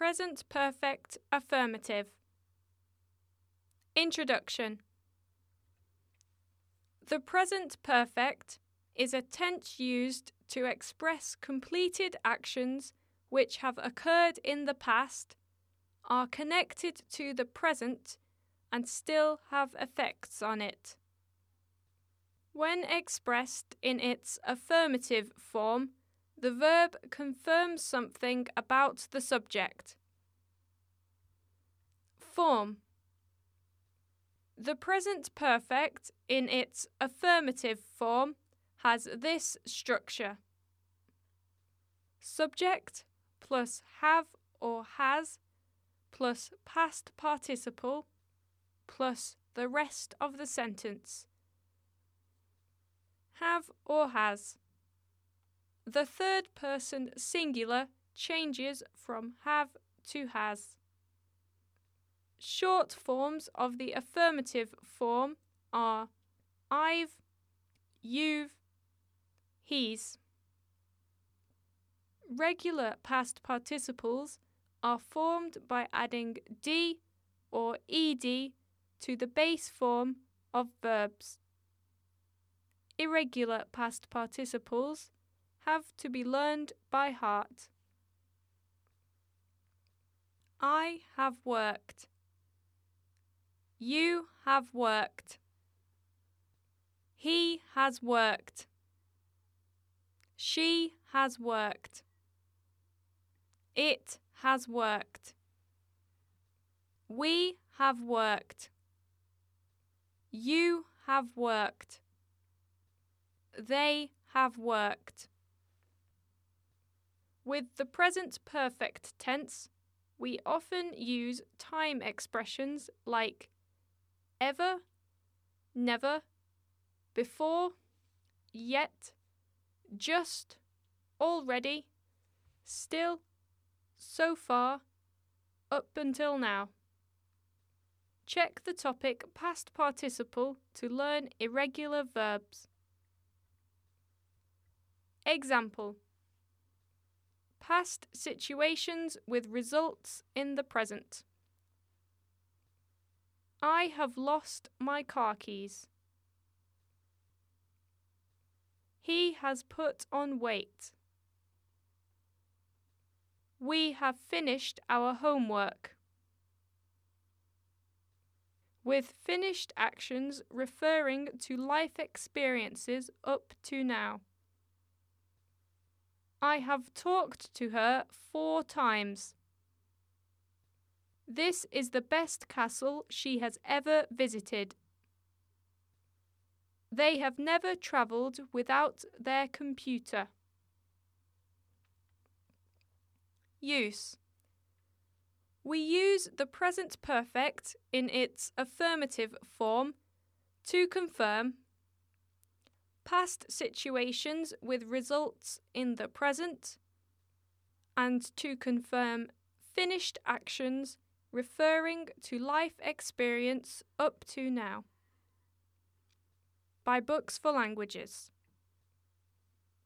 Present Perfect Affirmative. Introduction The present perfect is a tense used to express completed actions which have occurred in the past, are connected to the present, and still have effects on it. When expressed in its affirmative form, the verb confirms something about the subject. Form The present perfect, in its affirmative form, has this structure subject plus have or has plus past participle plus the rest of the sentence. Have or has. The third person singular changes from have to has. Short forms of the affirmative form are I've, you've, he's. Regular past participles are formed by adding d or ed to the base form of verbs. Irregular past participles have to be learned by heart. I have worked. You have worked. He has worked. She has worked. It has worked. We have worked. You have worked. They have worked. With the present perfect tense, we often use time expressions like ever, never, before, yet, just, already, still, so far, up until now. Check the topic past participle to learn irregular verbs. Example Past situations with results in the present. I have lost my car keys. He has put on weight. We have finished our homework. With finished actions referring to life experiences up to now. I have talked to her four times. This is the best castle she has ever visited. They have never travelled without their computer. Use We use the present perfect in its affirmative form to confirm past situations with results in the present and to confirm finished actions referring to life experience up to now. By Books for Languages.